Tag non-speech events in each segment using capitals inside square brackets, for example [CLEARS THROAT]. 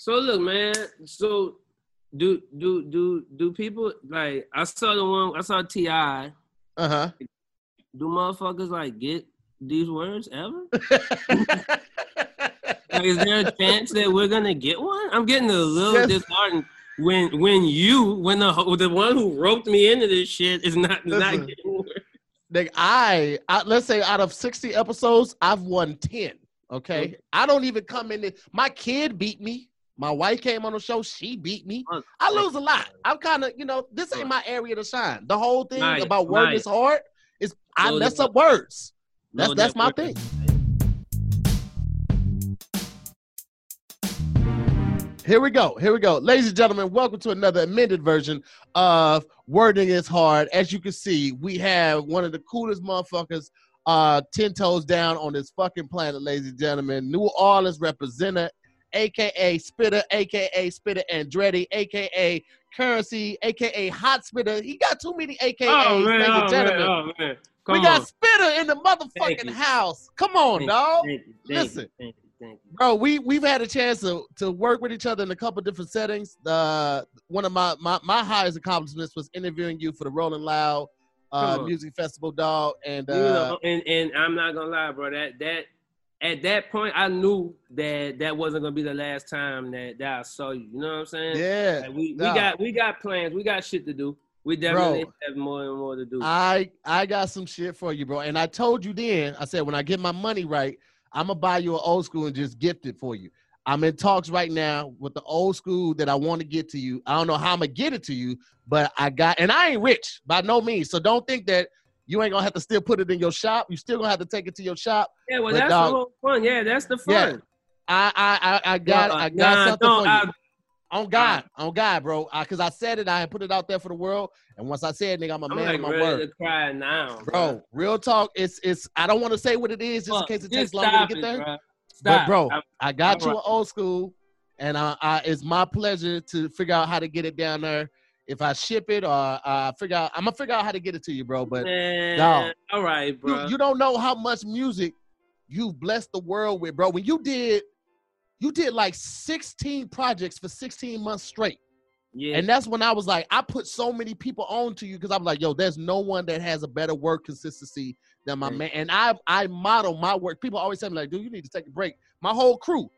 So look, man. So do do do do people like I saw the one I saw Ti. Uh huh. Do motherfuckers like get these words ever? [LAUGHS] like, is there a chance that we're gonna get one? I'm getting a little Yes. disheartened when when you when the the one who roped me into this shit is not not getting one. Nigga, I, I let's say out of 60 episodes, I've won 10. Okay. I don't even come in. It. My kid beat me. My wife came on the show. She beat me. I lose a lot. I'm kind of, you know, this ain't my area to shine. The whole thing about word is hard is I mess up words. That's that's my thing. Here we go. Here we go. Ladies and gentlemen, welcome to another amended version of Wording is Hard. As you can see, we have one of the coolest motherfuckers uh 10 toes down on this fucking planet, ladies and gentlemen. New Orleans representative, aka Spitta, aka Spitta Andretti, aka Curren$y, aka Hot Spitta. He got too many AKAs, Oh man, ladies and oh man, gentlemen. oh man. We on. got Spitta in the motherfucking house. Come on, Thank dog. you, thank Listen. you, thank you, you. Bro, we we've had a chance to to work with each other in a couple different settings. Uh, one of my, my my highest accomplishments was interviewing you for the Rolling Loud uh, music festival, dog. And You uh, know, and and I'm not gonna lie, bro. That that at that point, I knew that that wasn't gonna be the last time that, that I saw you. You know what I'm saying? yeah, Like, we we Nah. got we got plans. We got shit to do. We definitely have more and more to do. I I got some shit for you, bro. And I told you then, I said when I get my money right, I'm gonna buy you an old school and just gift it for you. I'm in talks right now with the old school that I want to get to you. I don't know how I'm gonna get it to you, but I got and I ain't rich by no means. So don't think that you ain't gonna have to still put it in your shop. You still gonna have to take it to your shop. yeah, well, but that's dog- the whole fun. Yeah, that's the Yeah. fun. I I I, I got Uh, I got nah, something for you. I- on God, on God, bro. Because I said it, I had put it out there for the world, and once I said, nigga, I'm a I'm man like of my ready word. to cry now, bro. Real talk. It's it's. I don't want to say what it is just Fuck, in case it takes longer to get it, there. bro. But bro, I- I got you Alright. an old school, and I, I it's my pleasure to figure out how to get it down there. If I ship it or uh, figure out, I'm gonna figure out how to get it to you, bro. But man, dog, all right, bro. you, you don't know how much music you've blessed the world with, bro. When you did, you did like 16 projects for 16 months straight. yeah, And that's when I was like, I put so many people on to you because I'm like, yo, there's no one that has a better work consistency than my Right. man. And I I model my work. People always tell me, like, dude, you need to take a break. My whole crew,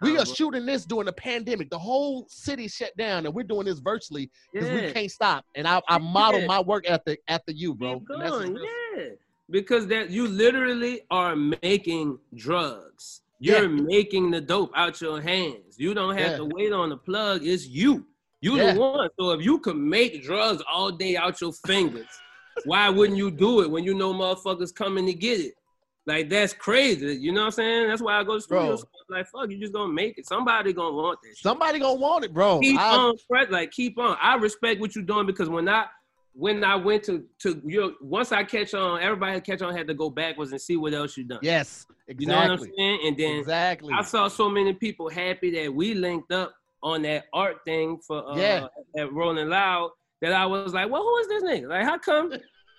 we are uh-huh. shooting this during the pandemic. The whole city shut down, and we're doing this virtually because we can't stop. And I, I [LAUGHS] model Yeah. my work ethic after you, bro. Yeah. Because that you literally are making drugs. You're making the dope out your hands. You don't have Yeah. to wait on the plug. It's you. You Yeah. the one. So if you can make drugs all day out your fingers, why wouldn't you do it when you know motherfuckers coming to get it? Like that's crazy. You know what I'm saying? That's why I go to Bro. studios. Like fuck, you just gonna make it. Somebody gonna want this. shit Somebody gonna want it, bro. keep I- on like keep on i respect what you're doing because when i when i went to to your once i catch on everybody catch on had to go backwards and see what else you done yes, you know what i'm exactly, saying and then exactly. i saw so many people happy that we linked up on that art thing for uh Yeah. at rolling loud that i was like well who is this nigga like how come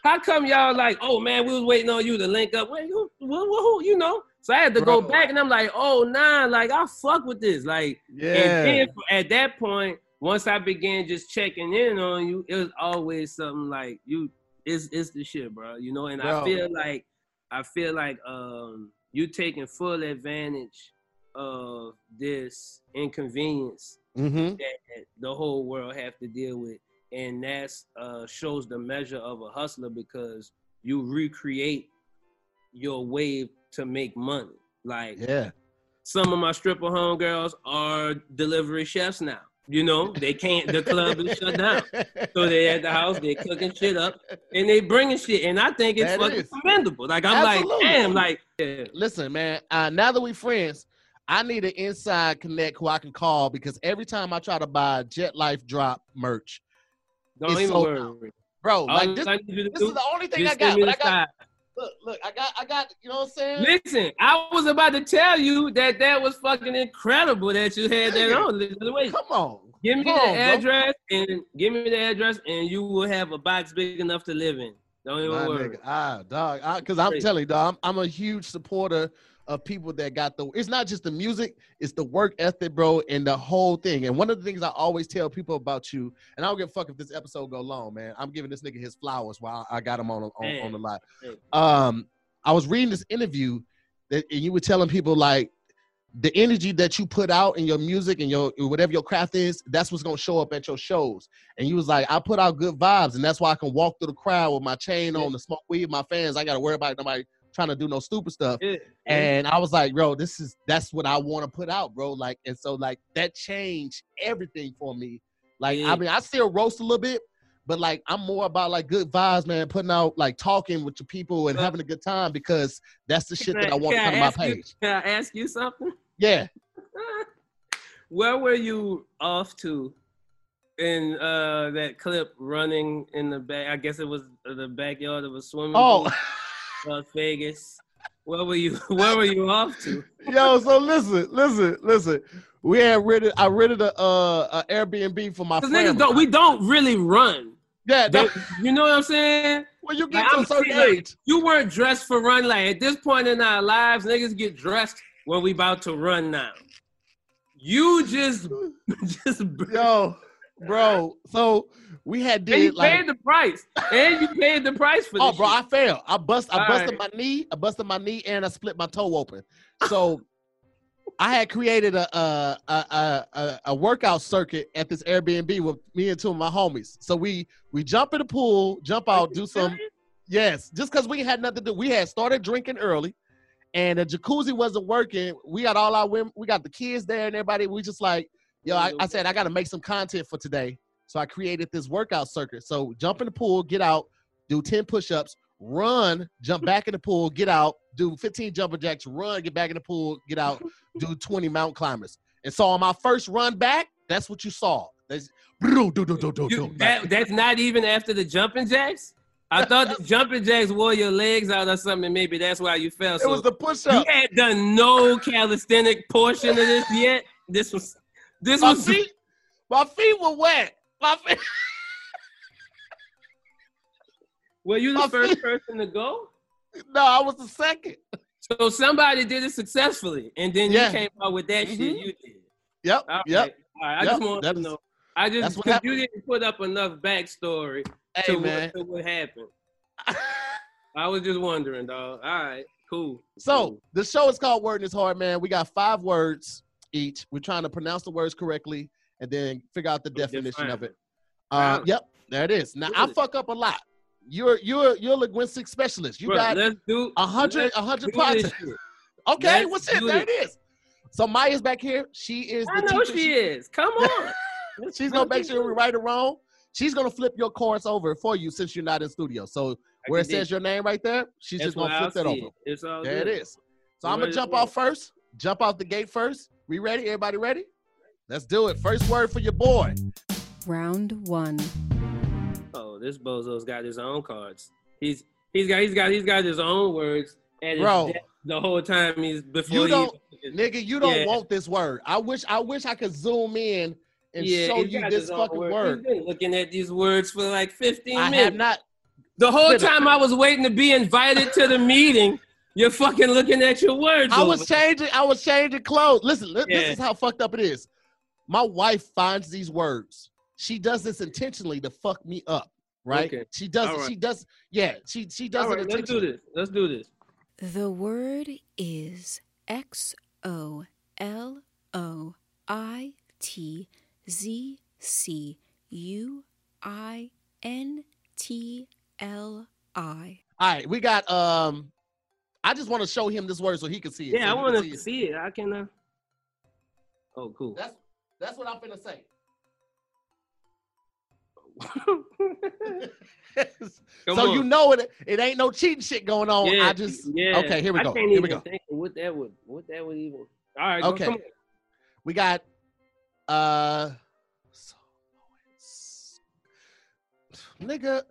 how come y'all like oh man we was waiting on you to link up wait who, who, you know so i had to go back and i'm like oh nah like i fuck with this like yeah, and then at that point, once I began just checking in on you, it was always something like you it's it's the shit, bro. You know, and Bro. I feel like I feel like um you taking full advantage of this inconvenience mm-hmm. that the whole world have to deal with. And that uh shows the measure of a hustler because you recreate your wave to make money. Like yeah, some of my stripper homegirls are delivery chefs now. You know, they can't. The club is shut down, so they at the house. They cooking shit up and they bringing shit. And I think it's That fucking is. commendable. Like I'm Absolutely. like, damn, like yeah. Listen, man. Uh, now that we friends, I need an inside connect who I can call because every time I try to buy Jet Life drop merch, don't even so- worry. bro, All like this, I need you to this is the only thing I got. But I got look, look, I got, I got. You know what I'm saying? Listen, I was about to tell you that that was fucking incredible that you had that on. Wait, Come on, give me Come the on, bro. address and give me the address, and you will have a box big enough to live in. Don't even My worry. nigga, ah, dog, I, because I'm Crazy. telling you, dog, I'm, I'm a huge supporter of people that got the it's not just the music, it's the work ethic, bro, and the whole thing. And one of the things I always tell people about you, and I don't give a fuck if this episode go long, man. I'm giving this nigga his flowers while I got him on on, on the live. Hey. Um, I was reading this interview that and you were telling people like the energy that you put out in your music and your whatever your craft is, that's what's gonna show up at your shows. And you was like, I put out good vibes, and that's why I can walk through the crowd with my chain Yeah. on, to smoke weed my fans. I gotta worry about nobody trying to do no stupid stuff. Yeah. And I was like, bro, this is that's what I want to put out, bro. Like, and so like that changed everything for me. Like, Yeah. I mean, I still roast a little bit, but like I'm more about like good vibes, man. Putting out like talking with your people and having a good time because that's the shit that I want to come to my ask you- page. Can I ask you something? [LAUGHS] Yeah. Where were you off to in uh that clip running in the back? I guess it was the backyard of a swimming Oh, pool, [LAUGHS] Las Vegas. Where were you? [LAUGHS] Where were you off to? yo. So listen, listen, listen. We had rented. I rented a uh a Airbnb for my friend. niggas don't. We don't really run. yeah. That, you know what I'm saying? when you get Like, to I'm a certain saying, like, You weren't dressed for run. Like at this point in our lives, niggas get dressed when we about to run now. You just, [LAUGHS] just, yo, bro. So we had and you like. paid the price, and you paid the price for oh, this. Oh, bro, shit. I fell. I bust. I All busted right. my knee. I busted my knee, and I split my toe open. So, I had created a a, a a a a workout circuit at this Airbnb with me and two of my homies. So we we jump in the pool, jump out, do some. Yes, just because we had nothing to do. We had started drinking early, and the jacuzzi wasn't working. We got all our women. We got the kids there and everybody. We just like, yo. I, I said I got to make some content for today. So I created this workout circuit. So jump in the pool, get out, do 10 push-ups, run, jump back in the pool, get out, do 15 jumper jacks, run, get back in the pool, get out, do [LAUGHS] 20 mountain climbers. And so on my first run back, that's what you saw. That's do do do do do You- that, that's not even after the jumping jacks. I [LAUGHS] thought the jumping jacks wore your legs out or something. Maybe that's why you fell. It So was the push-up. You had done no calisthenic portion of this yet. This was, this My was. feet, my feet were wet. My feet. [LAUGHS] Were you the my first feet- person to go? No, I was the second. So somebody did it successfully, and then Yeah. you came out with that shit Mhm. you did. Yep. All Yep. All right. I Yep. just want to know. I just because you didn't put up enough backstory Hey to, what, to what happened. [LAUGHS] I was just wondering, dog. All right, cool. So cool. the show is called Word is Hard, man. We got five words each. We're trying to pronounce the words correctly and then figure out the definition of it. Uh, Wow. yep, there it is. Now I fuck up a lot. You're you're you're a linguistic specialist. You Bro, got let's do a hundred a hundred do this parts. shit. Okay, let's what's it? There it. it is. So Maya's back here. She is the I know teacher. she is. Come on. [LAUGHS] She's gonna make sure we it. right or wrong. She's gonna flip your cards over for you since you're not in studio. So where it says your name right there, she's That's just gonna flip I'll that over. it. It's all There it good. is. So I'm gonna jump off first. Jump off the gate first. We ready? Everybody ready? Let's do it. First word for your boy. Round one. Oh, this bozo's got his own cards. He's he's got he's got he's got his own words at his Bro. the whole time he's before You don't- even- Nigga, you don't Yeah. want this word. I wish I wish I could zoom in and yeah, show you this fucking words. word. He's been looking at these words for like 15 I minutes. have not the whole time I was waiting to be invited to the meeting, you're fucking looking at your words. I was changing, I was changing clothes. Listen, li- Yeah. this is how fucked up it is. My wife finds these words. She does this intentionally to fuck me up, right? Okay. She does All right. she does yeah, she she does All it right, let's do this. Let's do this. The word is X O L O I T Z C U I N T L I. All right, we got um I just want to show him this word so he can see it. Yeah, so I want to see it. see it. I can. Uh... Oh, cool. That's that's what I'm gonna say. [LAUGHS] So on. you know it it ain't no cheating shit going on. yeah, I just yeah. okay, here we go. Here we go. think what that would, what that would even. All right, Okay. come. We got uh nigga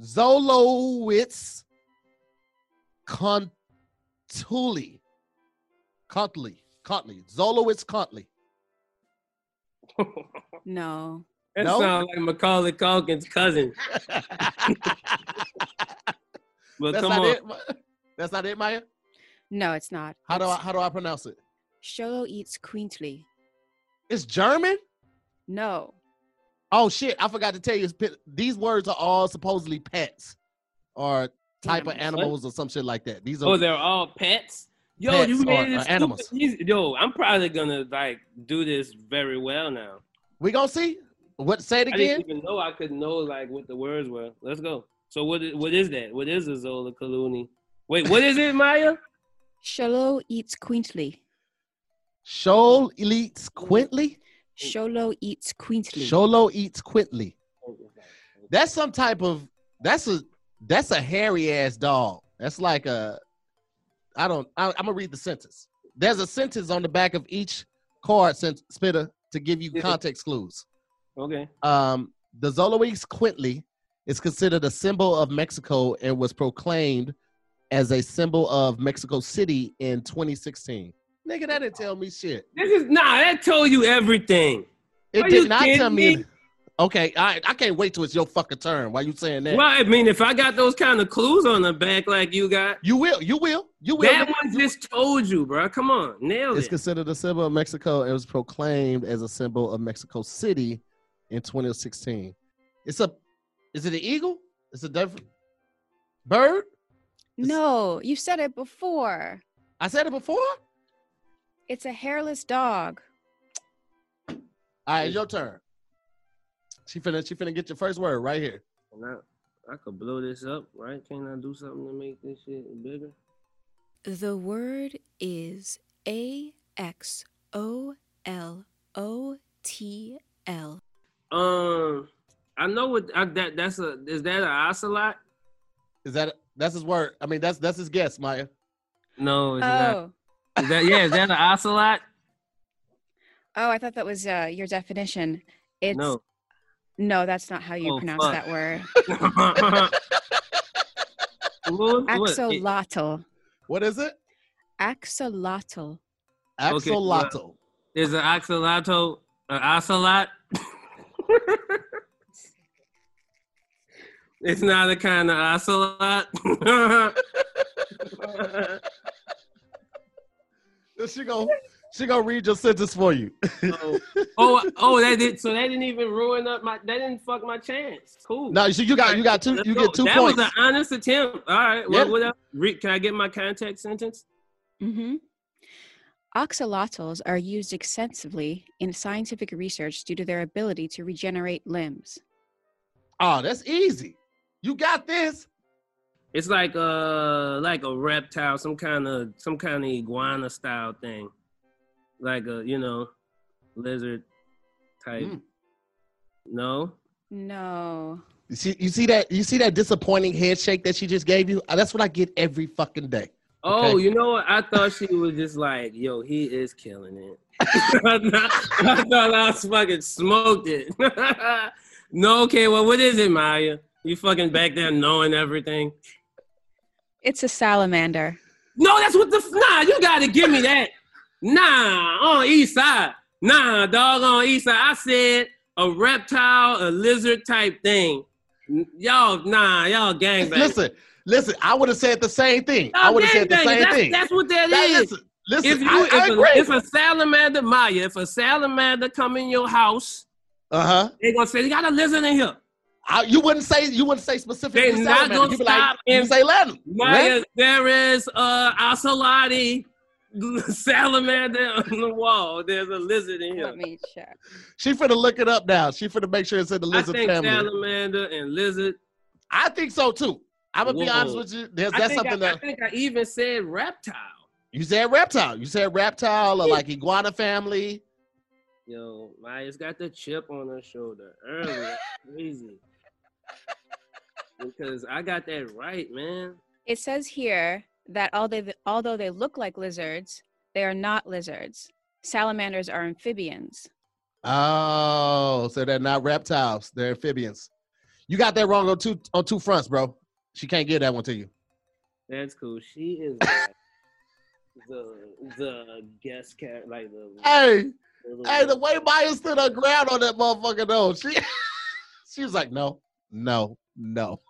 Zolowitz Contuli. Contley. Contley. Zolowitz Contley. [LAUGHS] No. That No? sounds like Macaulay Culkin's cousin. [LAUGHS] But That's come not on. it. That's not it, Maya. No, it's not. How do I how do I pronounce it? Xoloitzcuintli. It's German. No. Oh shit! I forgot to tell you. These words are all supposedly pets, or type of Animals. animals or some shit like that. These are Oh, they're all pets. Yo, Pets you or- made or it stupid animals. easy. Yo, I'm probably gonna like do this very well now. we gonna see. What say it I again? didn't even know I could know like what the words were. Let's go. So what? Is, what is that? What is a Zola Kaluni? Wait, what is it, Maya? [LAUGHS] Xoloitzcuintli. Shoal eats quintly. Sholo eats quintly. Sholo eats quintly. That's some type of. That's a. That's a hairy ass dog. That's like a. I don't. I, I'm gonna read the sentence. There's a sentence on the back of each card, sent Spitta, to give you context clues. Okay. um, the Xoloitzcuintli is considered a symbol of Mexico and was proclaimed as a symbol of Mexico City in 2016. Nigga, that didn't tell me shit. This is nah. That told you everything. It Are did not tell me. me? Okay, I I can't wait till it's your fucking turn. Why you saying that? Well, I mean, if I got those kind of clues on the back like you got, You will, you will, you will. that one just told you, bro. Come on, nailed It's it. It's considered a symbol of Mexico It was proclaimed as a symbol of Mexico City in 2016. It's a, is it an eagle? It's a different bird. No, you said it before. I said it before. It's a hairless dog. All right, it's your turn. She finna, she finna get your first word right here. And I, I could blow this up, right? Can I do something to make this shit bigger? The word is A X O L O T L. Um, I know what I, that that's a is that an ocelot? Is that that's his word? I mean, that's that's his guess, Maya. No, it's not. Oh. Is that yeah? Is that an ocelot? [LAUGHS] Oh, I thought that was uh, your definition. It's No. No, that's not how you Oh, pronounce fuck. that word. What- what- Axolotl. What is it? Axolotl. Okay, well- Axolotl. Is an axolotl, an ocelot? [LAUGHS] it's not a kind of ocelot. [LAUGHS] [LAUGHS] she go, she gonna read your sentence for you. oh, [LAUGHS] oh, oh, that did so that didn't even ruin up my that didn't fuck my chance. Cool. no, so you got you got two, Let's you go. get two that points. was an honest attempt. All right. Yeah. Well, what else? Re- Can I get my contact sentence? Mm-hmm. Axolotls are used extensively in scientific research due to their ability to regenerate limbs. oh, that's easy. You got this. It's like uh like a reptile, some kind of some kind of iguana style thing, like a you know lizard type. Mm. No. No. You see, you see that you see that disappointing handshake that she just gave you. That's what I get every fucking day. Oh, you know what? I thought she was just like, yo, he is killing it. [LAUGHS] I, thought, I thought I was fucking smoked it. [LAUGHS] no, okay, well, what is it, Maya? You fucking back there knowing everything. It's a salamander. No, that's what the f- nah. You gotta give me that. Nah, on east side. Nah, dog on east side. I said a reptile, a lizard type thing. Y'all, nah, y'all gangbang. Listen, listen. I would have said the same thing. I Y'all would have said the same that's, thing. That's what that Now, is. listen, listen. if you, I, if, I a, agree. if a salamander, Maya, if a salamander come in your house, uh huh. they gonna say you got a lizard in here. I, you wouldn't say you wouldn't say specifically. They not gonna stop like, and- say Latin. Maya, there is a oceloti [LAUGHS] salamander on the wall. There's a lizard in here. Let me check. She finna look it up now. She finna make sure it's in the lizard I lizard think family. salamander and lizard. I think so too. I'm gonna be honest with you. There's, I that's something I, I think I even said reptile. you said reptile. You said reptile or like iguana family. Yo, Maya's got the chip on her shoulder early. [LAUGHS] Crazy. because I got that right, man. It says here that although they, although they look like lizards, they are not lizards. Salamanders are amphibians. Oh, so they're not reptiles. They're amphibians. You got that wrong on two on two fronts, bro. She can't give that one to you. That's cool. She is [LAUGHS] like the the guest cat, like the. Hey, the hey, the way Maya stood her ground on that motherfucker though. She [LAUGHS] she was like, no, no, no.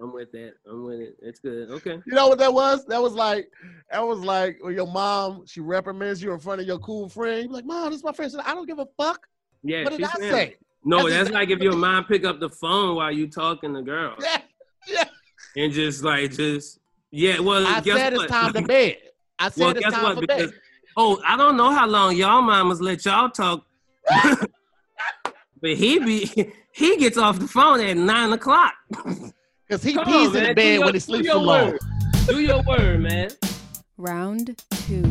I'm with that. I'm with it. It's good. Okay. You know what that was? That was like, that was like when your mom she reprimands you in front of your cool friend. You be like, Mom, this is my friend. Said, I don't give a fuck. Yeah. what did I saying- say? No, That's that's, like if your mom pick up the phone while you talking to girl [LAUGHS] Yeah, yeah. and just like just yeah. Well, I guess said what? it's time to [LAUGHS] bed. I said well, it's guess time what? for Because bed. oh, I don't know how long y'all mamas let y'all talk, [LAUGHS] but he be he gets off the phone at nine o'clock. Because he Come pees on, in the bed your- when he sleeps your too long. word. Do your word, man. Round two.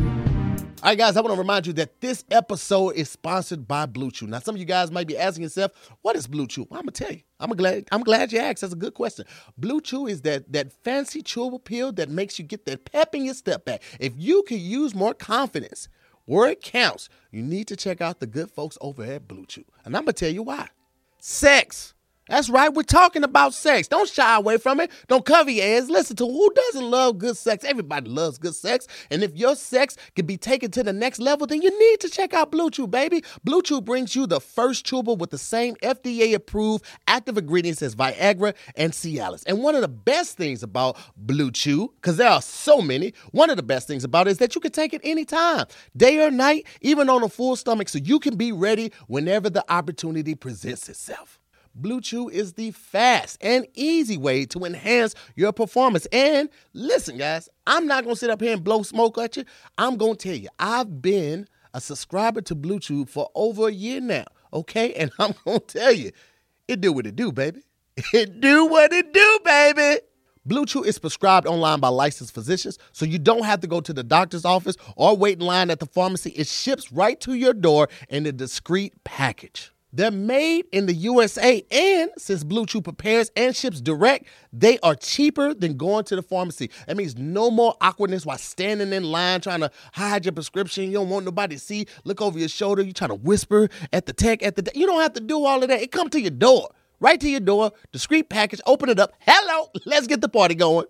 All right, guys, I want to remind you that this episode is sponsored by Blue Chew. Now, some of you guys might be asking yourself, what is Blue Chew? Well, I'm gonna tell you. I'm glad I'm glad you asked. That's a good question. Blue Chew is that that fancy chewable pill that makes you get that pep in your step back. If you could use more confidence where it counts, you need to check out the good folks over at Blue Chew. And I'm gonna tell you why. Sex. That's right. We're talking about sex. Don't shy away from it. Don't cover your ears. Listen to who doesn't love good sex. Everybody loves good sex. And if your sex can be taken to the next level, then you need to check out Blue Chew, baby. Blue Chew brings you the first chewable with the same FDA approved active ingredients as Viagra and Cialis. And one of the best things about Blue Chew, because there are so many, one of the best things about it is that you can take it anytime, day or night, even on a full stomach, so you can be ready whenever the opportunity presents itself. Blue Chew is the fast and easy way to enhance your performance. And listen, guys, I'm not gonna sit up here and blow smoke at you. I'm gonna tell you, I've been a subscriber to Blue Chew for over a year now. Okay, and [LAUGHS] I'm gonna tell you, it do what it do, baby. It do what it do, baby. Blue Chew is prescribed online by licensed physicians, so you don't have to go to the doctor's office or wait in line at the pharmacy. It ships right to your door in a discreet package. They're made in the USA, and since Blue Chew prepares and ships direct, they are cheaper than going to the pharmacy. That means no more awkwardness while standing in line trying to hide your prescription. You don't want nobody to see. Look over your shoulder. You trying to whisper at the tech at the. You don't have to do all of that. It come to your door, right to your door. Discreet package. Open it up. Hello, let's get the party going.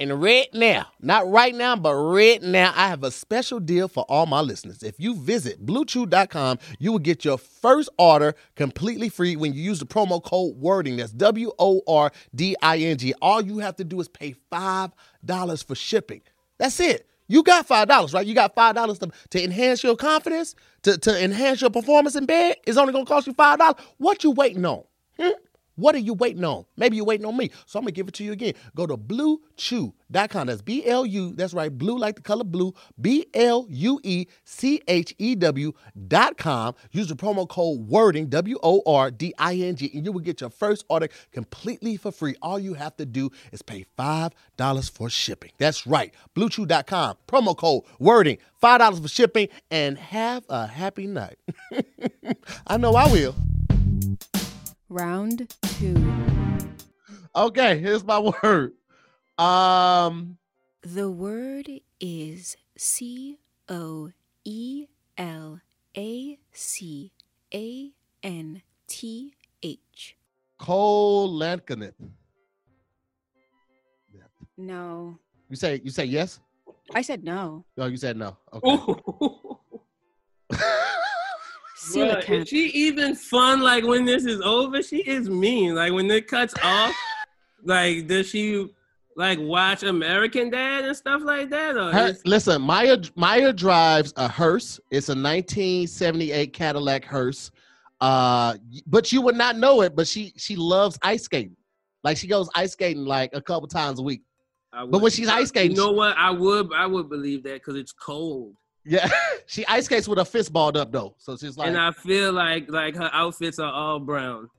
And right now, not right now, but right now, I have a special deal for all my listeners. If you visit bluechew.com, you will get your first order completely free when you use the promo code wording. That's W O R D I N G. All you have to do is pay $5 for shipping. That's it. You got $5, right? You got $5 to, to enhance your confidence, to, to enhance your performance in bed. It's only going to cost you $5. What you waiting on? Hmm? What are you waiting on? Maybe you're waiting on me. So I'm gonna give it to you again. Go to bluechew.com. That's B-L-U, that's right, blue like the color blue, B-L-U-E-C-H-E-W dot com. Use the promo code wording, W-O-R-D-I-N-G, and you will get your first order completely for free. All you have to do is pay $5 for shipping. That's right, bluechew.com. Promo code wording, $5 for shipping, and have a happy night. [LAUGHS] I know I will. Round two. Okay, here's my [LAUGHS] word. Um, The word is C O E L A C A N T H. Cole Lankineth. No. You say you say yes? I said no. No, you said no. Okay. Ooh. [LAUGHS] Is she even fun? Like when this is over, she is mean. Like when it cuts off, [LAUGHS] like does she like watch American Dad and stuff like that? Or Her- is- listen, Maya Maya drives a hearse. It's a 1978 Cadillac hearse. Uh, but you would not know it. But she she loves ice skating. Like she goes ice skating like a couple times a week. But when she's ice skating, you know what? I would I would believe that because it's cold, Yeah, [LAUGHS] she ice skates with her fist balled up though. So she's like, and I feel like like her outfits are all brown.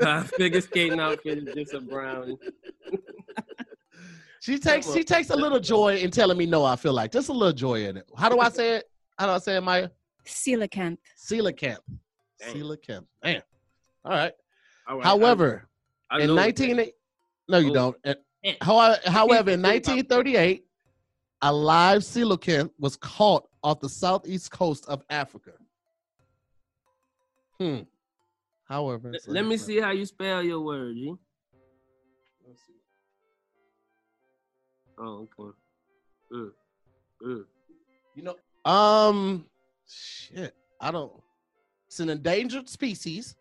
Her [LAUGHS] figure skating outfit is just a brown. [LAUGHS] she takes she takes a little joy in telling me no. I feel like just a little joy in it. How do I say it? How do I say it, Maya? Coelacanth. Coelacanth. Dang. Coelacanth. Man. All right. All right, However, I, I in know 19 that- no you Oh. don't Eh. however, however in 1938 a live coelacanth was caught off the southeast coast of africa hmm however Let- let me see how you spell your word, G. Let's see. Oh, okay. Mm. Mm. you know um shit i don't it's an endangered species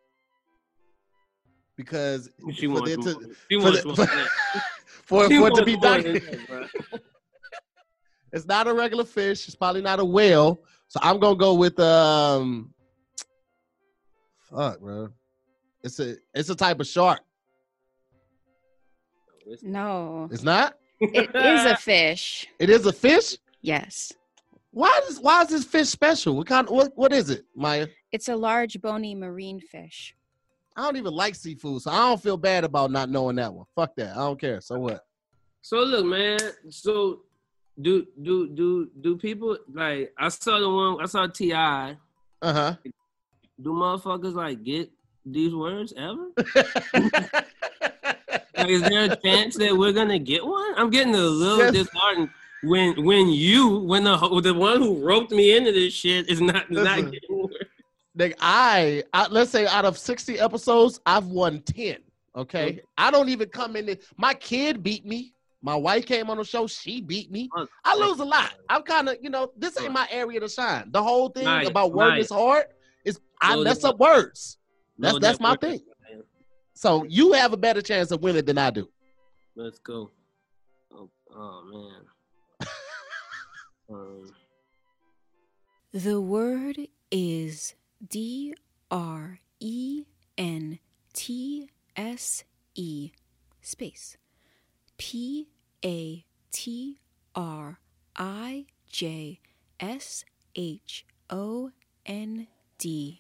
because She for wants to- She for wants the- [LAUGHS] for- for, for it to be more done. than that, bro. It's not a regular fish. It's probably not a whale. So I'm gonna go with um. Fuck, bro. It's a it's a type of shark. No, It's not. it is a fish. It is a fish. Yes. Why is why is this fish special? What kind? What what is it, Maya? It's a large bony marine fish. I don't even like seafood, so I don't feel bad about not knowing that one. Fuck that. I don't care. So what? So look, man. So do do do do people like I saw the one I saw Ti. Uh huh. Do motherfuckers like get these words ever? [LAUGHS] Like, is there a chance that we're gonna get one? I'm getting a little Yes. disheartened when when you when the the one who roped me into this shit is not not getting one. Nigga, I, I let's say out of 60 episodes, I've won 10. Okay. Mhm. I don't even come in. it- My kid beat me. My wife came on the show. She beat me. I lose a lot. I'm kind of, you know, this ain't my area to shine. The whole thing Right, about wording right. is hard is I Slow mess up words. That's No, that's my thing. man. So you have a better chance of winning than I do. Let's go. Oh, oh man. [LAUGHS] um, The word is D R E N T S E space P A T R I J S H O N D.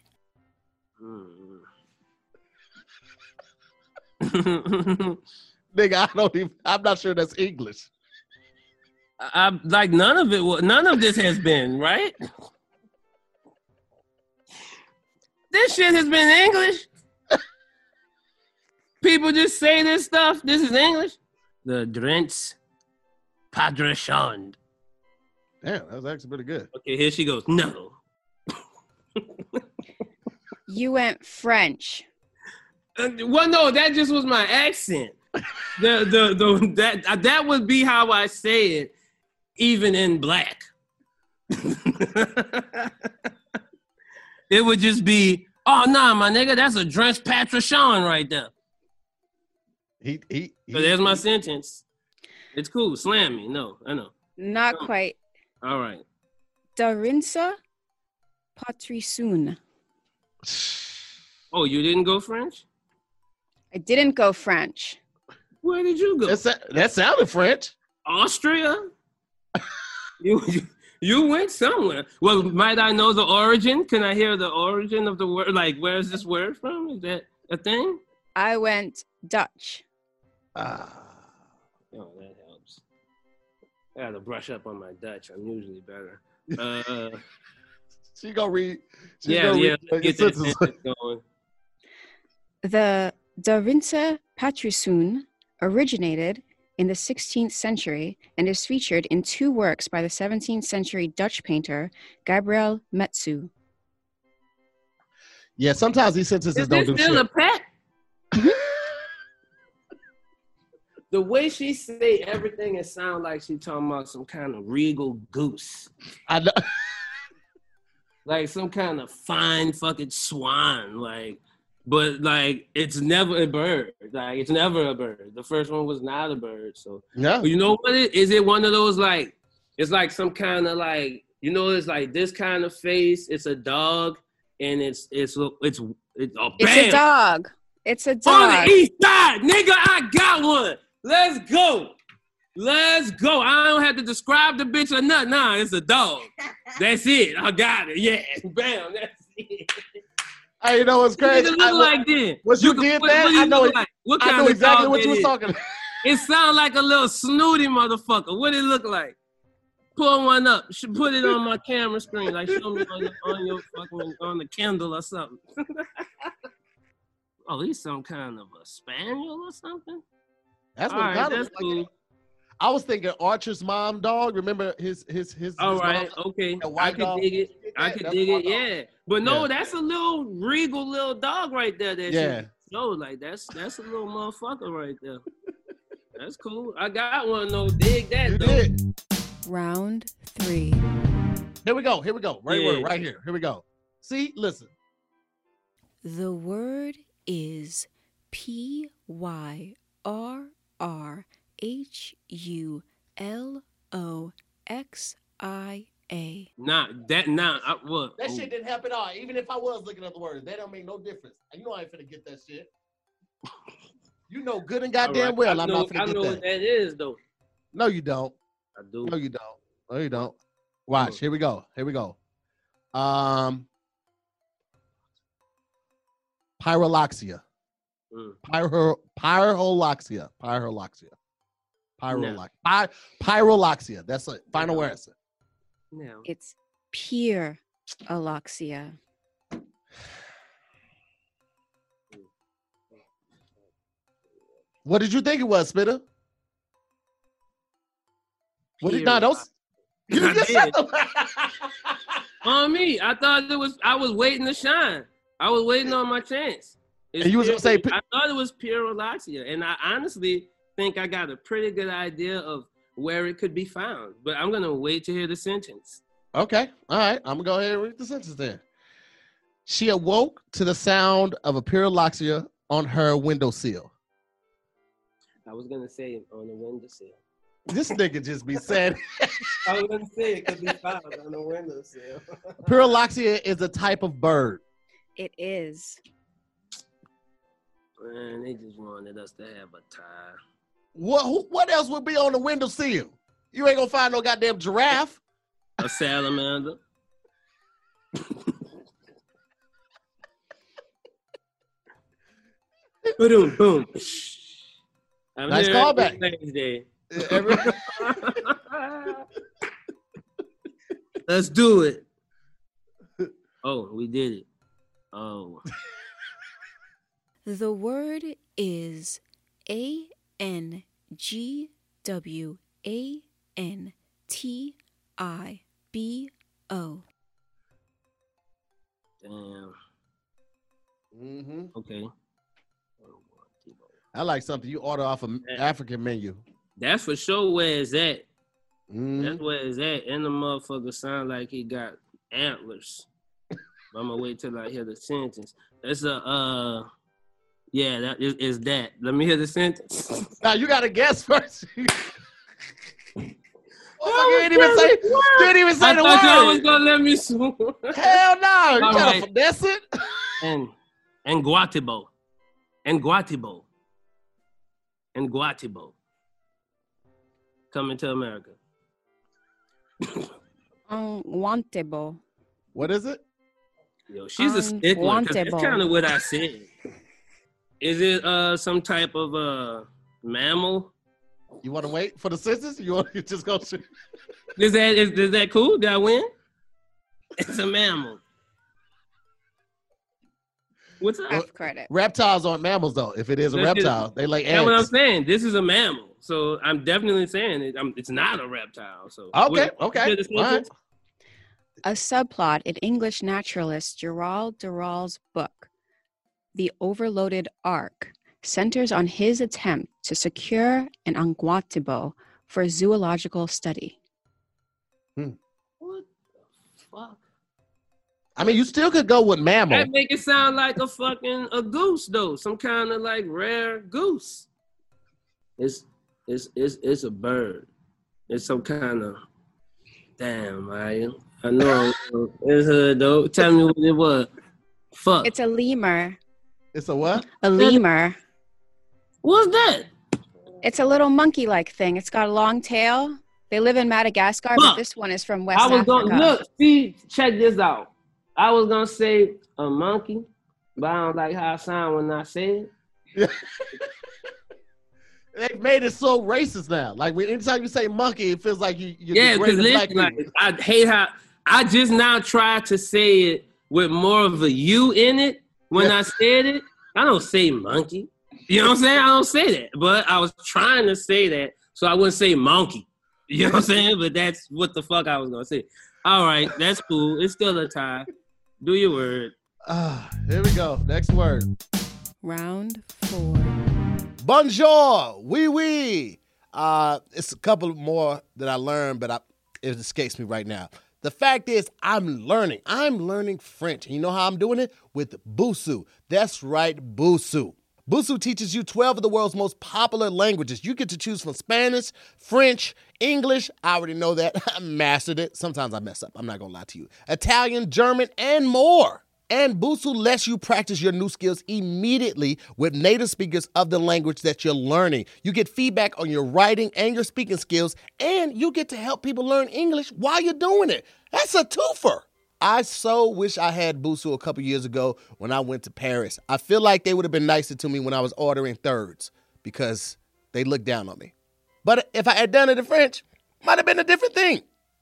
[LAUGHS] Nigga, I don't even I'm not sure that's English. I'm like none of it. wa- None of this has been right. This shit has been English. People just say this stuff. This is English. The Drents Padrachand. Damn, that was actually pretty good. Okay, here she goes. No. [LAUGHS] You went French. Uh, well, no, that just was my accent. The the the that uh, that would be how I say it, even in black. [LAUGHS] it would just be, oh nah, my nigga, that's a drenched Patrician right there. He he, he So there's my sentence. It's cool. Slam me. No, I know. Not Oh. quite. All right. Drentse Patrijshond. Oh, you didn't go French? I didn't go French. Where did you go? That's, that sounded French. Austria? you, you you went somewhere. Well, might I know the origin? Can I hear the origin of the word? Like, where's this word from? Is that a thing? I went Dutch. Ah. Oh, that helps. I gotta brush up on my Dutch. I'm usually better. Uh, [LAUGHS] She gonna read. She yeah, gonna yeah. read get that sentences. sentence going. The Drentse Patrijshond originated in the 16th century and is featured in two works by the 17th century Dutch painter Gabriel Metsu. Yeah, sometimes these sentences Is don't this do still shit. a pet? The way she say everything, it sounds like she talking about some kind of regal goose. I know. [LAUGHS] like some kind of fine fucking swan, like, but like it's never a bird. Like it's never a bird. The first one was not a bird. So Yeah. you know what? It is it one of those like it's like some kind of like you know it's like this kind of face. It's a dog, and it's it's it's it's oh, It's a dog. It's a dog. on dog. the east side, nigga. I got one. Let's go. Let's go. I don't have to describe the bitch or nothing. Nah, it's a dog. [LAUGHS] That's it. I got it. Yeah. [LAUGHS] Bam. That's it. Hey, you know what's What crazy? does it I, look like then? once you can- did what- that, what you I know it- like? What I know of exactly what you was is? talking. [LAUGHS] It sounds like a little snooty motherfucker. What it look like? Pull one up. Should put it on my camera screen. Like show me on your, on your fucking on the Kindle or something. oh, he's some kind of a spaniel or something. That's All what it right, of that's looked like. cool. I was thinking Archer's mom dog. Remember his his his. All his right, mom? okay. I could dog? dig it. I Yeah, could dig it. dog. Yeah, but no, Yeah. that's a little regal little dog right there. That Yeah. No, like that's that's a little motherfucker right there. That's cool. I got one though. Dig that You though. did. Round three. Here we go. Here we go. Right Yeah. word. Right here. Here we go. See, listen. The word is P Y R R H U L O X I A. Nah, that nah. I, what? That Ooh. shit didn't help at all. Even if I was looking up the words, that don't make no difference. You know I ain't finna get that shit. You know good and goddamn right, well I I'm know, not finna get that. I get know that. what that is though. No, you don't. I do. No, you don't. No, you don't. Watch. Here we go. Here we go. Um, pyroloxia. Mm. Pyro, pyroloxia. Pyroloxia. Pyroloxia. Py, pyroloxia. That's it. Final No. answer. Now, It's pure aloxia. What did you think it was, Spitta? What did Pure not? Don't. You just did. said [LAUGHS] on me, I thought it was. I was waiting to shine. I was waiting on my chance. It's And you was gonna say I thought it was pure Aloxia, and I honestly think I got a pretty good idea of where it could be found. But I'm gonna wait to hear the sentence. Okay. All right. I'm gonna go ahead and read the sentence then. She awoke to the sound of a pyrrhuloxia on her windowsill. I was gonna say on the windowsill. This nigga just be saying [LAUGHS] [LAUGHS] I was gonna say it could be found on the windowsill. pyrrhuloxia is a type of bird. It is. Man, they just wanted us to have a tie. What who- what else would be on the windowsill? You ain't gonna find no goddamn giraffe. A salamander. boom, boom. I'm Nice callback. Wednesday. Every- [LAUGHS] Let's do it. Oh, we did it. Oh, The word is A N G W A N T I B O. damn. Mhm. Okay. I like something you order off an African menu. That's for sure Where is that? at. Mhm. That's where it's at. And the motherfucker sound like he got antlers. [LAUGHS] I'm gonna wait till I hear the sentence. That's a uh yeah, that is, is that. Let me hear the sentence. [LAUGHS] Now you gotta guess first. Oh, you didn't even say. You didn't even say I the thought y'all was gonna let me swoon. Hell no! You All gotta right. finesse it. [LAUGHS] and and Guatibo. And Guatibo. And Guatibo. Coming to America. [LAUGHS] Unwantable. What is it? Yo, she's a stickler. 'cause That's Unwantable. kind of what I said. Is it uh some type of uh mammal? You want to wait for the census? You want [LAUGHS] to just go? shoot? Is that is, is that cool? Did I win? It's a mammal. What's up? Half credit. Reptiles aren't mammals though. If it is a That's just- reptile, they lay That's what I'm saying. This is a mammal, so I'm definitely saying it. I'm, it's not a reptile. So Okay, What- okay, hear the all right. A subplot in English naturalist Gerald Durrell's book, The Overloaded Ark, centers on his attempt to secure an angwantibo for zoological study. Hmm. What the fuck? I mean, you still could go with mammal. That make it sound like a fucking a goose though, some kind of like rare goose. It's it's it's it's a bird. It's some kind of damn. I I know it's a though. Tell me what it was. Fuck. It's a lemur. It's a what? A lemur. What's that? It's a little monkey like thing. It's got a long tail. They live in Madagascar, Look, but this one is from West I was Africa. gonna look. See, check this out. I was gonna say a monkey, but I don't like how I sound when I say it. [LAUGHS] They've made it so racist now. Like when anytime you say monkey, it feels like you you're Yeah, because degrading black listen, like. I hate how I just now try to say it with more of a U in it. When I said it, I don't say monkey. You know what I'm saying? I don't say that, but I was trying to say that so I wouldn't say monkey. You know what I'm saying? But that's what the fuck I was gonna say. All right, that's cool. It's still a tie. Do your word. Ah, here we go. Next word. Round four. Bonjour, oui, oui. Uh, it's a couple more that I learned, but I, it escapes me right now. The fact is, I'm learning. I'm learning French. And you know how I'm doing it? With Busuu. That's right, Busuu. Busuu teaches you 12 of the world's most popular languages. You get to choose from Spanish, French, English. I already know that. [LAUGHS] I mastered it. Sometimes I mess up. I'm not going to lie to you. Italian, German, and more. And Busuu lets you practice your new skills immediately with native speakers of the language that you're learning. You get feedback on your writing and your speaking skills, and you get to help people learn English while you're doing it. That's a twofer. I so wish I had Busuu a couple years ago when I went to Paris. I feel like they would have been nicer to me when I was ordering thirds because they looked down on me. But if I had done it in French, might have been a different thing.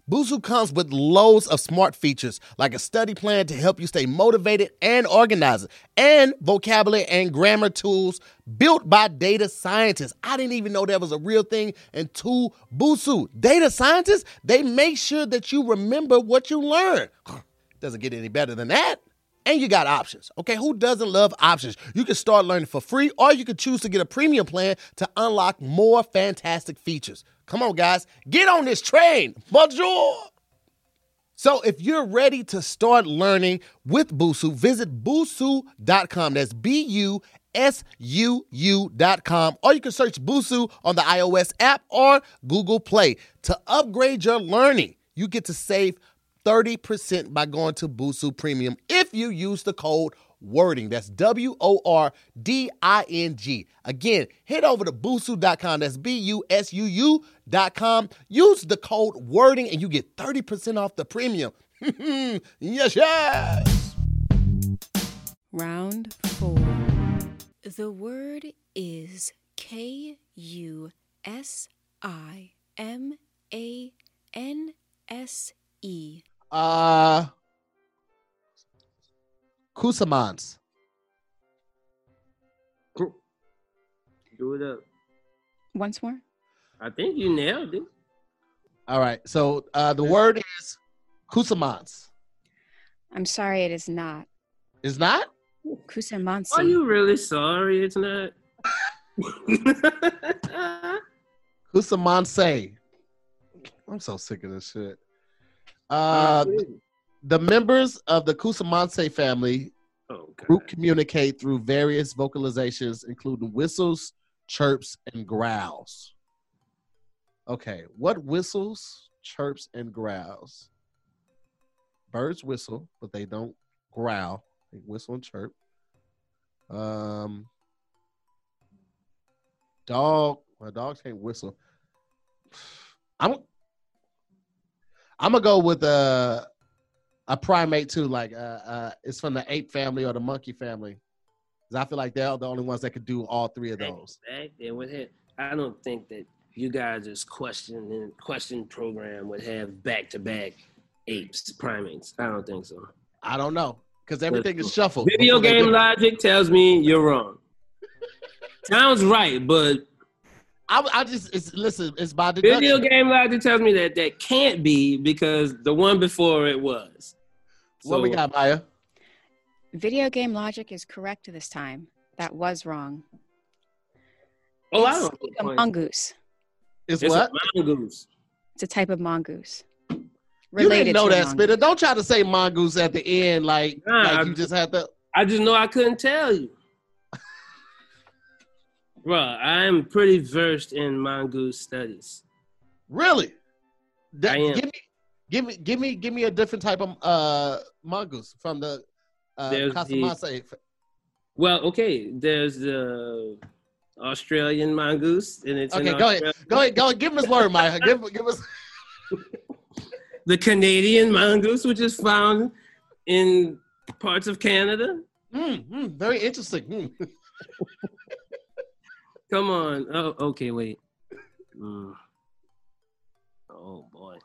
Busuu comes with loads of smart features like a study plan to help you stay motivated and organized, and vocabulary and grammar tools built by data scientists. I didn't even know that was a real thing And until Busuu. Data scientists, they make sure that you remember what you learn. [SIGHS] Doesn't get any better than that. And you got options. Okay, who doesn't love options? You can start learning for free, or you can choose to get a premium plan to unlock more fantastic features. Come on, guys, get on this train. Bonjour. So if you're ready to start learning with Busuu, visit busuu.com. That's B U S U U.com. Or you can search Busuu on the iOS app or Google Play. To upgrade your learning, you get to save 30% by going to Busuu Premium if you use the code wording. That's W O R D I N G. Again, head over to busuu.com. That's B U S U U.com. Use the code wording and you get 30% off the premium. [LAUGHS] yes, yes. Round four. The word is K U S I M A N S E. Uh, Kusamans. Do it up. Once more. I think you nailed it. All right. So uh, the word is Kusamans. I'm sorry, it is not. Is not? Kusamansi. Are you really sorry it's not? [LAUGHS] Kusamanse. I'm so sick of this shit. Uh, the members of the Kusimanse family oh, group communicate through various vocalizations, including whistles, chirps, and growls. Okay, what whistles, chirps, and growls? Birds whistle, but they don't growl. They whistle and chirp. Um, dog. My dogs can't whistle. [SIGHS] I'm. I'm gonna go with a a primate too. Like, uh, uh, it's from the ape family or the monkey family. 'Cause I feel like they're the only ones that could do all three of those. Back there with it. I don't think that you guys' question and question program would have back to back apes, primates. I don't think so. I don't know because everything is shuffled. Video game logic tells me you're wrong. Sounds right, but I, I just it's listen. It's by the video game logic tells me that that can't be because the one before it was. What we got, Maya? Video game logic is correct this time. That was wrong. Oh, I it's don't a know. mongoose. It's, It's what? a mongoose. It's a type of mongoose. You didn't know to that, mongoose. Spitta. Don't try to say mongoose at the end like Nah, like I- you just had to. I just know I couldn't tell you. [LAUGHS] Bro, I'm pretty versed in mongoose studies. Really? That- I am. Give me, give me, give me, give me a different type of uh mongoose from the uh, Well, okay, there's the Australian mongoose, and it's Okay, go ahead. Go ahead, go ahead. Give him his word, Maya. Give, give us. [LAUGHS] The Canadian mongoose, which is found in parts of Canada. Mm, mm, very interesting. Mm. [LAUGHS] Come on. Oh, okay, wait. Mm. Oh boy.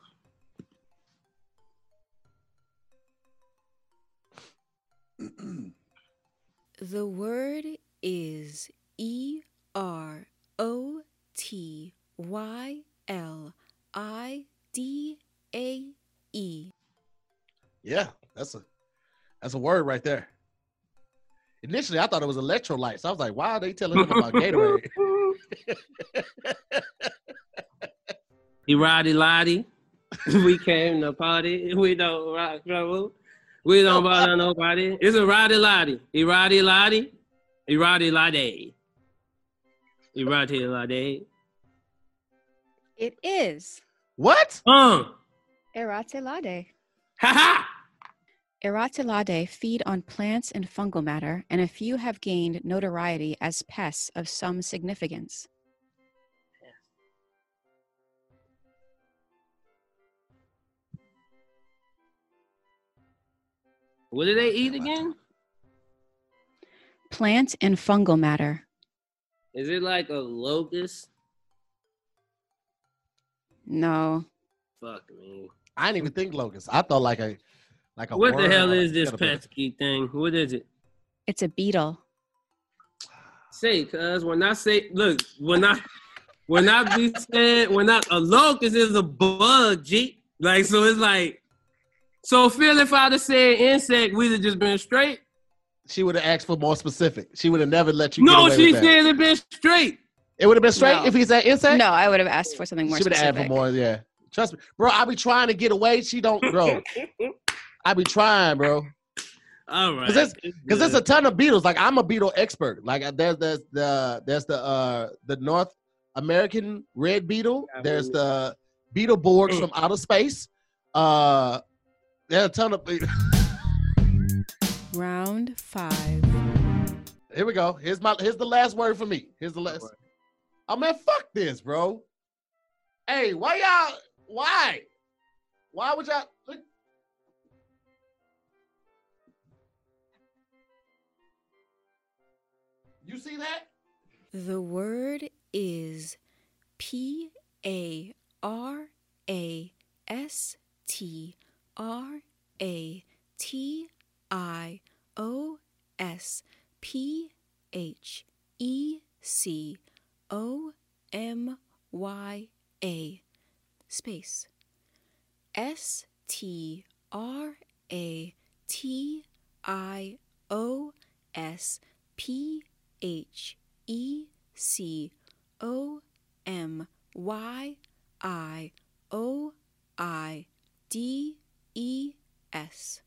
[CLEARS THROAT] The word is E R O T Y L I D A E. Yeah, that's a that's a word right there. Initially, I thought it was electrolytes. I was like, why are they telling him about Gatorade? [LAUGHS] [LAUGHS] Eroddy Lottie. [CLEARS THROAT] we came to party. [LAUGHS] We don't rock trouble. We don't bother nobody. It's a Roddy Lottie. Eroddy Lottie. Irati Lade. Irati Lade. It is What? Uh. Eratelade. Ha ha. Erotylidae feed on plants and fungal matter, and a few have gained notoriety as pests of some significance. What do they eat again? Plant and fungal matter. Is it like a locust? No. Fuck me. I didn't even think locust. I thought like a like a. What the hell or is this caterpillar. pesky thing? What is it? It's a beetle. Say, cuz when I say, look, when I when I be saying when I a locust is a bug, G. Like so, it's like so. Phil, if I'd have said insect, we'd have just been straight. She would have asked for more specific. She would have never let you. get No, away she with that. said it been straight. it would have been straight No. if he said insect. No, I would have asked for something more specific. she would have asked for more. Yeah, trust me, bro. I be trying to get away. She don't, [LAUGHS] bro. I be trying, bro. All right. 'Cause it's- It's Because there's good. a ton of beetles. Like I'm a beetle expert. Like there's there's the there's the uh the North American red beetle. There's the beetle borgs from outer space. Uh, a ton of. Round five. Here we go. Here's my here's the last word for me. Here's the last. I oh, man, fuck this, bro. Hey, why y'all? Why? Why would y'all? look- You see that? The word is P A R A S T R A T I O S P H E C O M Y A space S T R A T I O S P H E C O M Y I O I D E S.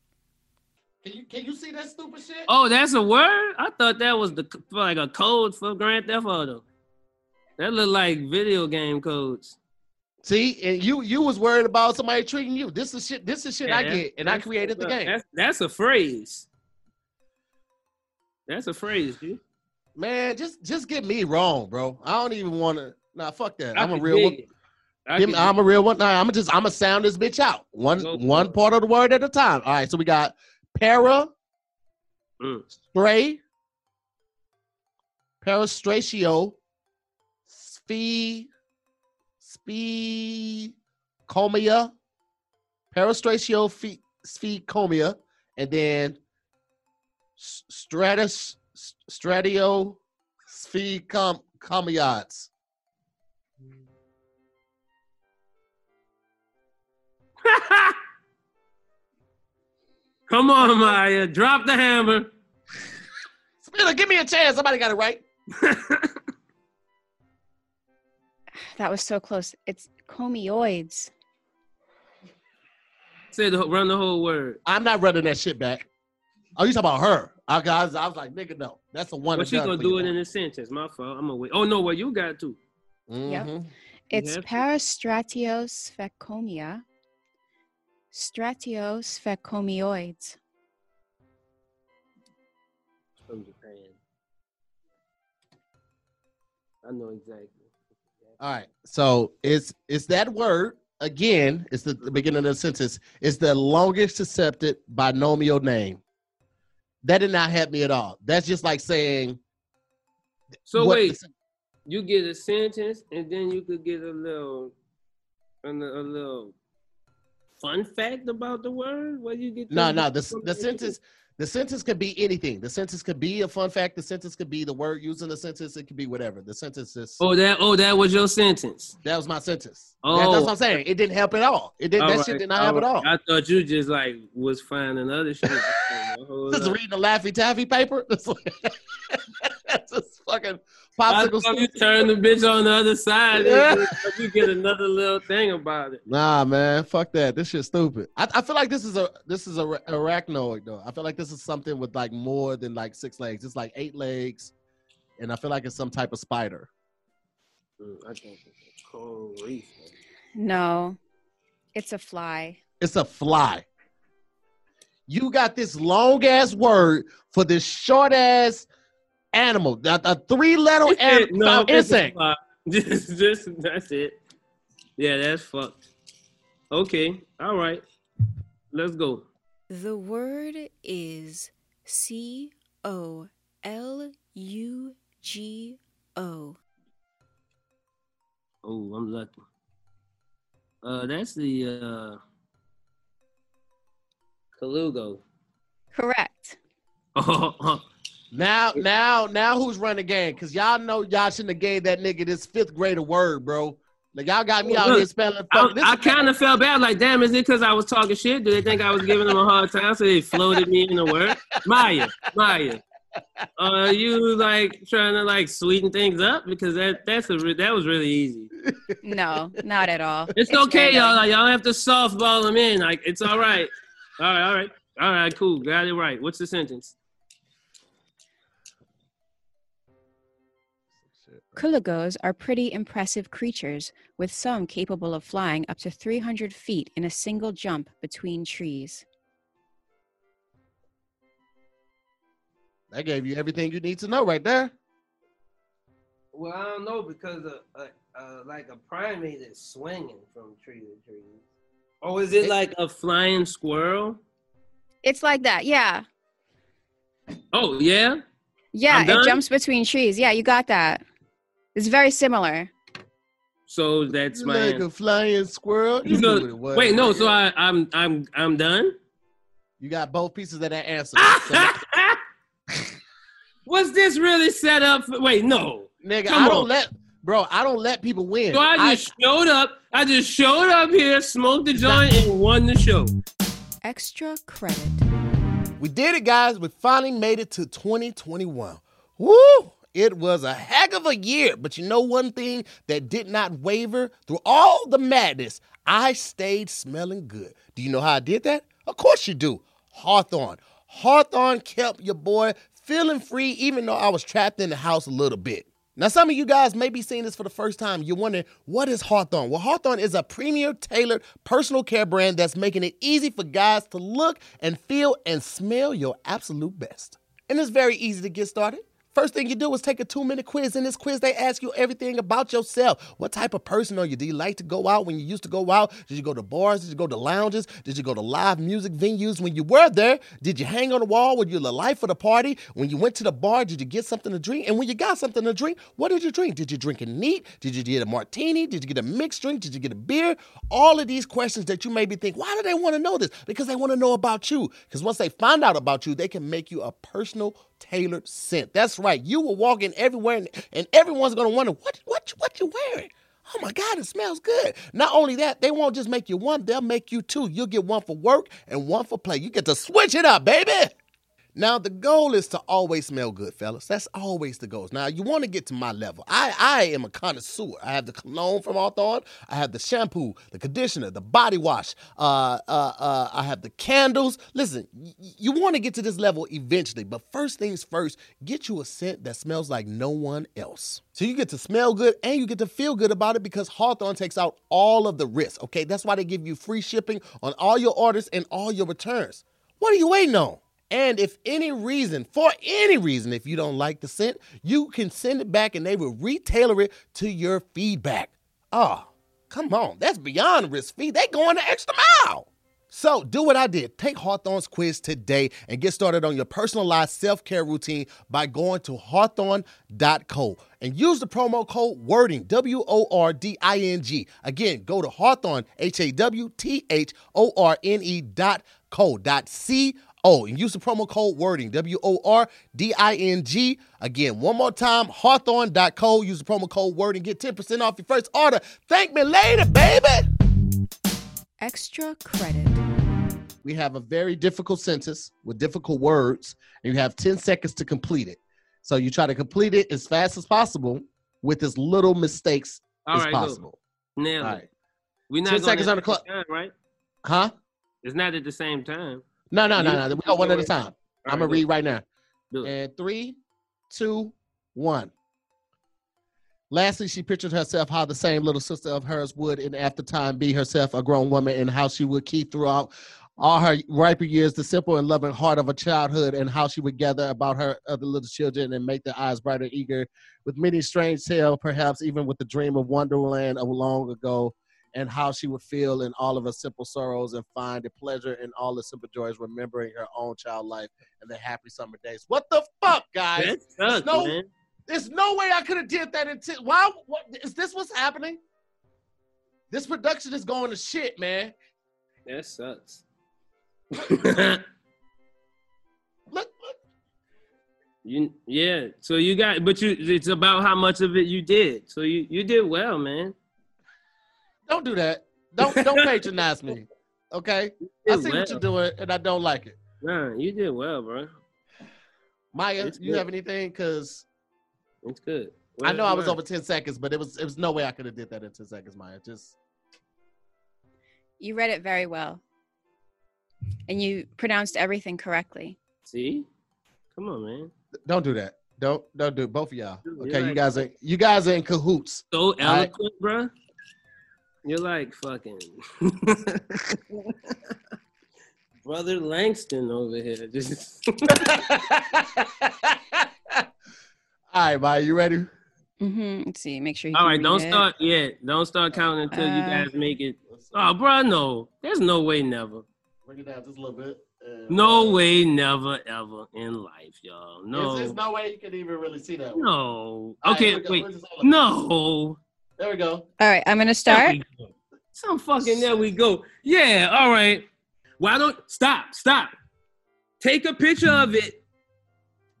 Can you can you see that stupid shit? Oh, that's a word. I thought that was the like a code for Grand Theft Auto. That look like video game codes. See, and you you was worried about somebody treating you. This is shit. This is shit I get, and I created the game. That's, that's a phrase. That's a phrase, dude. Man, just just get me wrong, bro. I don't even want to. Nah, fuck that. I I'm a real dig one. Give I'm a real one. Nah, I'm just I'm gonna sound this bitch out. One Go one part of the word at a time. All right, so we got para, Mm. stray, parastratio, sphe, specomia, parastratio, phe- sphecomia, and then stratus, stratio, sphecomiots. [LAUGHS] Come on, Maya. Drop the hammer. Spinner, give me a chance. Somebody got it right. [LAUGHS] That was so close. It's comioids. Say the run the whole word. I'm not running that shit back. Oh, you talking about her? I, guys, I was like, nigga, no. That's a one. But and she gonna do it man. in a sentence. My fault. I'm gonna wait. Oh no, well you got to. Yep. Mhm. It's have to. parastratiosphecomyia. From Japan. I know exactly. All right. So it's it's that word again. It's the, the beginning of the sentence. It's the longest accepted binomial name. That did not help me at all. That's just like saying. So wait, the- you get a sentence and then you could get a little, a, a little fun fact about the word. Where you get? No, no. The the [LAUGHS] sentence. The sentence could be anything. The sentence could be a fun fact. The sentence could be the word used in the sentence. It could be whatever. The sentence is. Oh, that. Oh, that was your sentence. That was my sentence. Oh. That- that's oh. what I'm saying. It didn't help at all. It did. All That right, shit did not help at all. I thought you just like was finding other shit. [LAUGHS] [LAUGHS] Just up. reading the Laffy Taffy paper. That's just fucking popsicle. thought you turn the bitch on the other side. Yeah. [LAUGHS] You get another little thing about it. Nah, man, fuck that. This shit's stupid. I, I feel like this is a this is a arachnoid though. I feel like this this is something with like more than like six legs. It's like eight legs, and I feel like it's some type of spider. Mm, I think it's a coral reef. No, it's a fly. It's a fly. You got this long ass word for this short ass animal. A, a three letter an- no, it's a insect. Just, just that's it. Yeah, that's fucked. Okay, all right. Let's go. The word is C O L U G O. Oh, I'm lucky. Uh, that's the uh, Colugo. Correct. Oh, [LAUGHS] Now, now, now, who's running the game? Cause y'all know y'all shouldn't have gave that nigga this fifth grade grader word, bro. Like y'all got me out Look, here spelling. I, fuck- this I kind of felt bad. Like, damn, is it because I was talking shit? Do they think I was giving them a hard time, so they floated me in the word? Maya, Maya, are you like trying to like sweeten things up? Because that that's a re- that was really easy. No, not at all. It's, okay, random. y'all. Like, y'all have to softball them in. Like, it's all right. All right, all right, all right. Cool, got it right. What's the sentence? Colugos are pretty impressive creatures, with some capable of flying up to 300 feet in a single jump between trees. That gave you everything you need to know right there. Well, I don't know because a, a, a like a primate is swinging from tree to tree. Or is it It- like a flying squirrel? It's like that, yeah. Oh yeah. Yeah, it jumps between trees. Yeah, you got that. It's very similar. So that's my like a flying squirrel. You You knew know- was. Wait, no. So I, I'm I'm I'm done. you got both pieces of that answer. [LAUGHS] So, Was this really set up? For, wait, no. nigga, Come I don't let, bro. I don't let people win. So I just showed up. I just showed up here, smoked the joint, and won the show. Extra credit. We did it, guys. We finally made it to 2021. Woo! It was a heck of a year, but you know one thing that did not waver through all the madness? I stayed smelling good. Do you know how I did that? Of course you do. Hawthorne. Hawthorne kept your boy feeling free, even though I was trapped in the house a little bit. Now, some of you guys may be seeing this for the first time. You're wondering, what is Hawthorne? Well, Hawthorne is a premier tailored personal care brand that's making it easy for guys to look and feel and smell your absolute best. And it's very easy to get started. First thing you do is take a two minute quiz. In this quiz, they ask you everything about yourself. What type of person are you? Do you like to go out when you used to go out? Did you go to bars? Did you go to lounges? Did you go to live music venues when you were there? Did you hang on the wall? Were you the life of the party? When you went to the bar, did you get something to drink? And when you got something to drink, what did you drink? Did you drink it neat? Did you get a martini? Did you get a mixed drink? Did you get a beer? All of these questions that you maybe think, why do they want to know this? Because they want to know about you. Because once they find out about you, they can make you a personal tailored scent. That's right. You will walk in everywhere and, and everyone's gonna wonder what what what you wearing. Oh my God, it smells good. Not only that, they won't just make you one, they'll make you two. You'll get one for work and one for play. You get to switch it up, baby. Now the goal is to always smell good, fellas. That's always the goal. Now you want to get to my level. I I am a connoisseur. I have the cologne from Hawthorne. I have the shampoo, the conditioner, the body wash. Uh, uh, uh, I have the candles. Listen, y- you want to get to this level eventually, but first things first, get you a scent that smells like no one else. So you get to smell good and you get to feel good about it because Hawthorne takes out all of the risk. Okay, that's why they give you free shipping on all your orders and all your returns. What are you waiting on? And if any reason, for any reason, if you don't like the scent, you can send it back and they will retailer it to your feedback. Oh, come on. That's beyond risk fee. They going the extra mile. So do what I did. Take Hawthorne's quiz today and get started on your personalized self-care routine by going to hawthorne.co and use the promo code wording W-O-R-D-I-N-G. Again, go to Hawthorne, H-A-W-T-H-O-R-N-E dot co dot C-O and use the promo code wording W-O-R-D-I-N-G. Again, one more time, hawthorne.co. Use the promo code wording. Get 10% off your first order. Thank me later, baby. Extra credit. We have a very difficult sentence with difficult words, and you have 10 seconds to complete it. So you try to complete it as fast as possible with as little mistakes All as right, go. possible. Nailed All it. right. We not 10 seconds on the the clock. time, right? Huh? It's not at the same time. No, no, no, no. We go one at a time. All I'm gonna read right now. And three, two, one. Lastly, she pictured herself how the same little sister of hers would, in after time, be herself a grown woman, and how she would keep throughout all her riper years the simple and loving heart of a childhood, and how she would gather about her other little children and make their eyes bright and eager, with many strange tales, perhaps even with the dream of Wonderland of long ago, and how she would feel in all of her simple sorrows and find the pleasure in all the simple joys, remembering her own child life and the happy summer days. What the fuck, guys? Sucks, no- man. There's no way I could have did that until. Why? What is this? What's happening? This production is going to shit, man. That sucks. [LAUGHS] Look, look. you yeah. So you got, but you. It's about how much of it you did. So you you did well, man. Don't do that. Don't don't patronize me. Okay. I did see what you're doing, and I don't like it. Nah, you did well, bro. Maya, It's you good. have anything? Because It's good. I know I was Well, over ten seconds, but it was it was no way I could have did that in ten seconds, Maya. Just You read it very well. And you pronounced everything correctly. See, come on, man. don't do that. Don't don't do it. Both of y'all. You're Okay, you guys are you guys are in cahoots. So right. eloquent, bro. You're like fucking [LAUGHS] brother Langston over here. Just [LAUGHS] All right, Maya, you ready? hmm Let's see. Make sure you all can right. Don't it. start yet. Don't start counting until you Uh, guys make it. Oh, bro, no. There's no way, never. Bring it down just a little bit. and- No way, never, ever in life, y'all. No, There's, there's no way you can even really see that. one. no. All right, Okay, here we go. wait. Where's this No. There we go. All right, I'm gonna start. Some fucking there we go. Yeah, all right. Why don't stop, stop. Take a picture of it.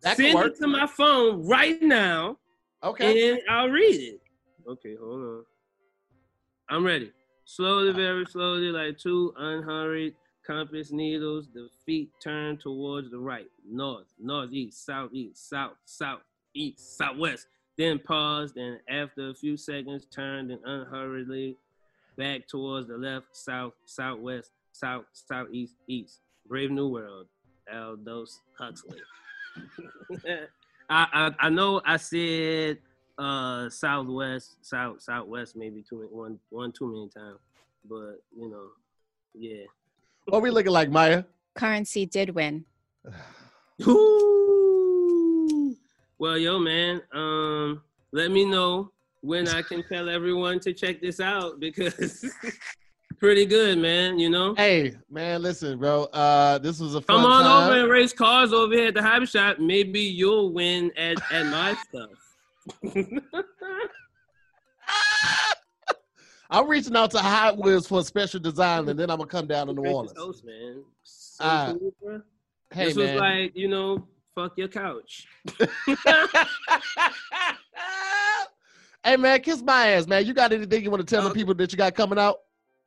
That could send work. it to my phone right now, Okay. and I'll read it. Okay, hold on. I'm ready. Slowly, very slowly, like two unhurried compass needles, the feet turn towards the right, north, northeast, southeast, south, south, east, southwest. Then paused, and after a few seconds, turned and unhurriedly back towards the left, south, southwest, south, southeast, east. Brave New World, Aldous Huxley. [LAUGHS] I, I I know I said uh southwest, south, southwest maybe two one one too many times, but you know, yeah. What we looking like, Maya? Curren$y did win. Well, yo, man, um, let me know when I can tell everyone to check this out because [LAUGHS] pretty good, man. You know, Hey, man, listen, bro. Uh, this was a fun come on time. over and race cars over here at the hobby shop. Maybe you'll win at at my stuff. [LAUGHS] I'm reaching out to Hot Wheels for a special design, and then I'm gonna come down to New Orleans. host, man. So Ah, cool. Hey, this man. was like, you know, fuck your couch. [LAUGHS] hey, man, kiss my ass, man. You got anything you want to tell the people that you got coming out?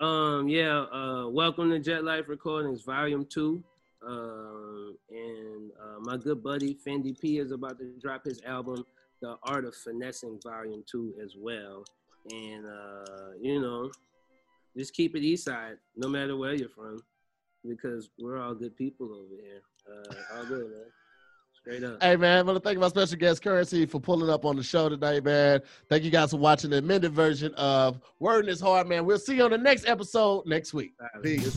Um, yeah, uh, welcome to Jet Life Recordings, Volume Two. Um, and uh, my good buddy Fendi P is about to drop his album, The Art of Finessing, Volume Two, as well. And uh, you know, just keep it East Side, no matter where you're from, because we're all good people over here. Uh, all good, man. Hey, man, I want to thank my special guest, Curren$y, for pulling up on the show tonight, man. Thank you guys for watching the amended version of Word is Hard, man. We'll see you on the next episode next week. Peace.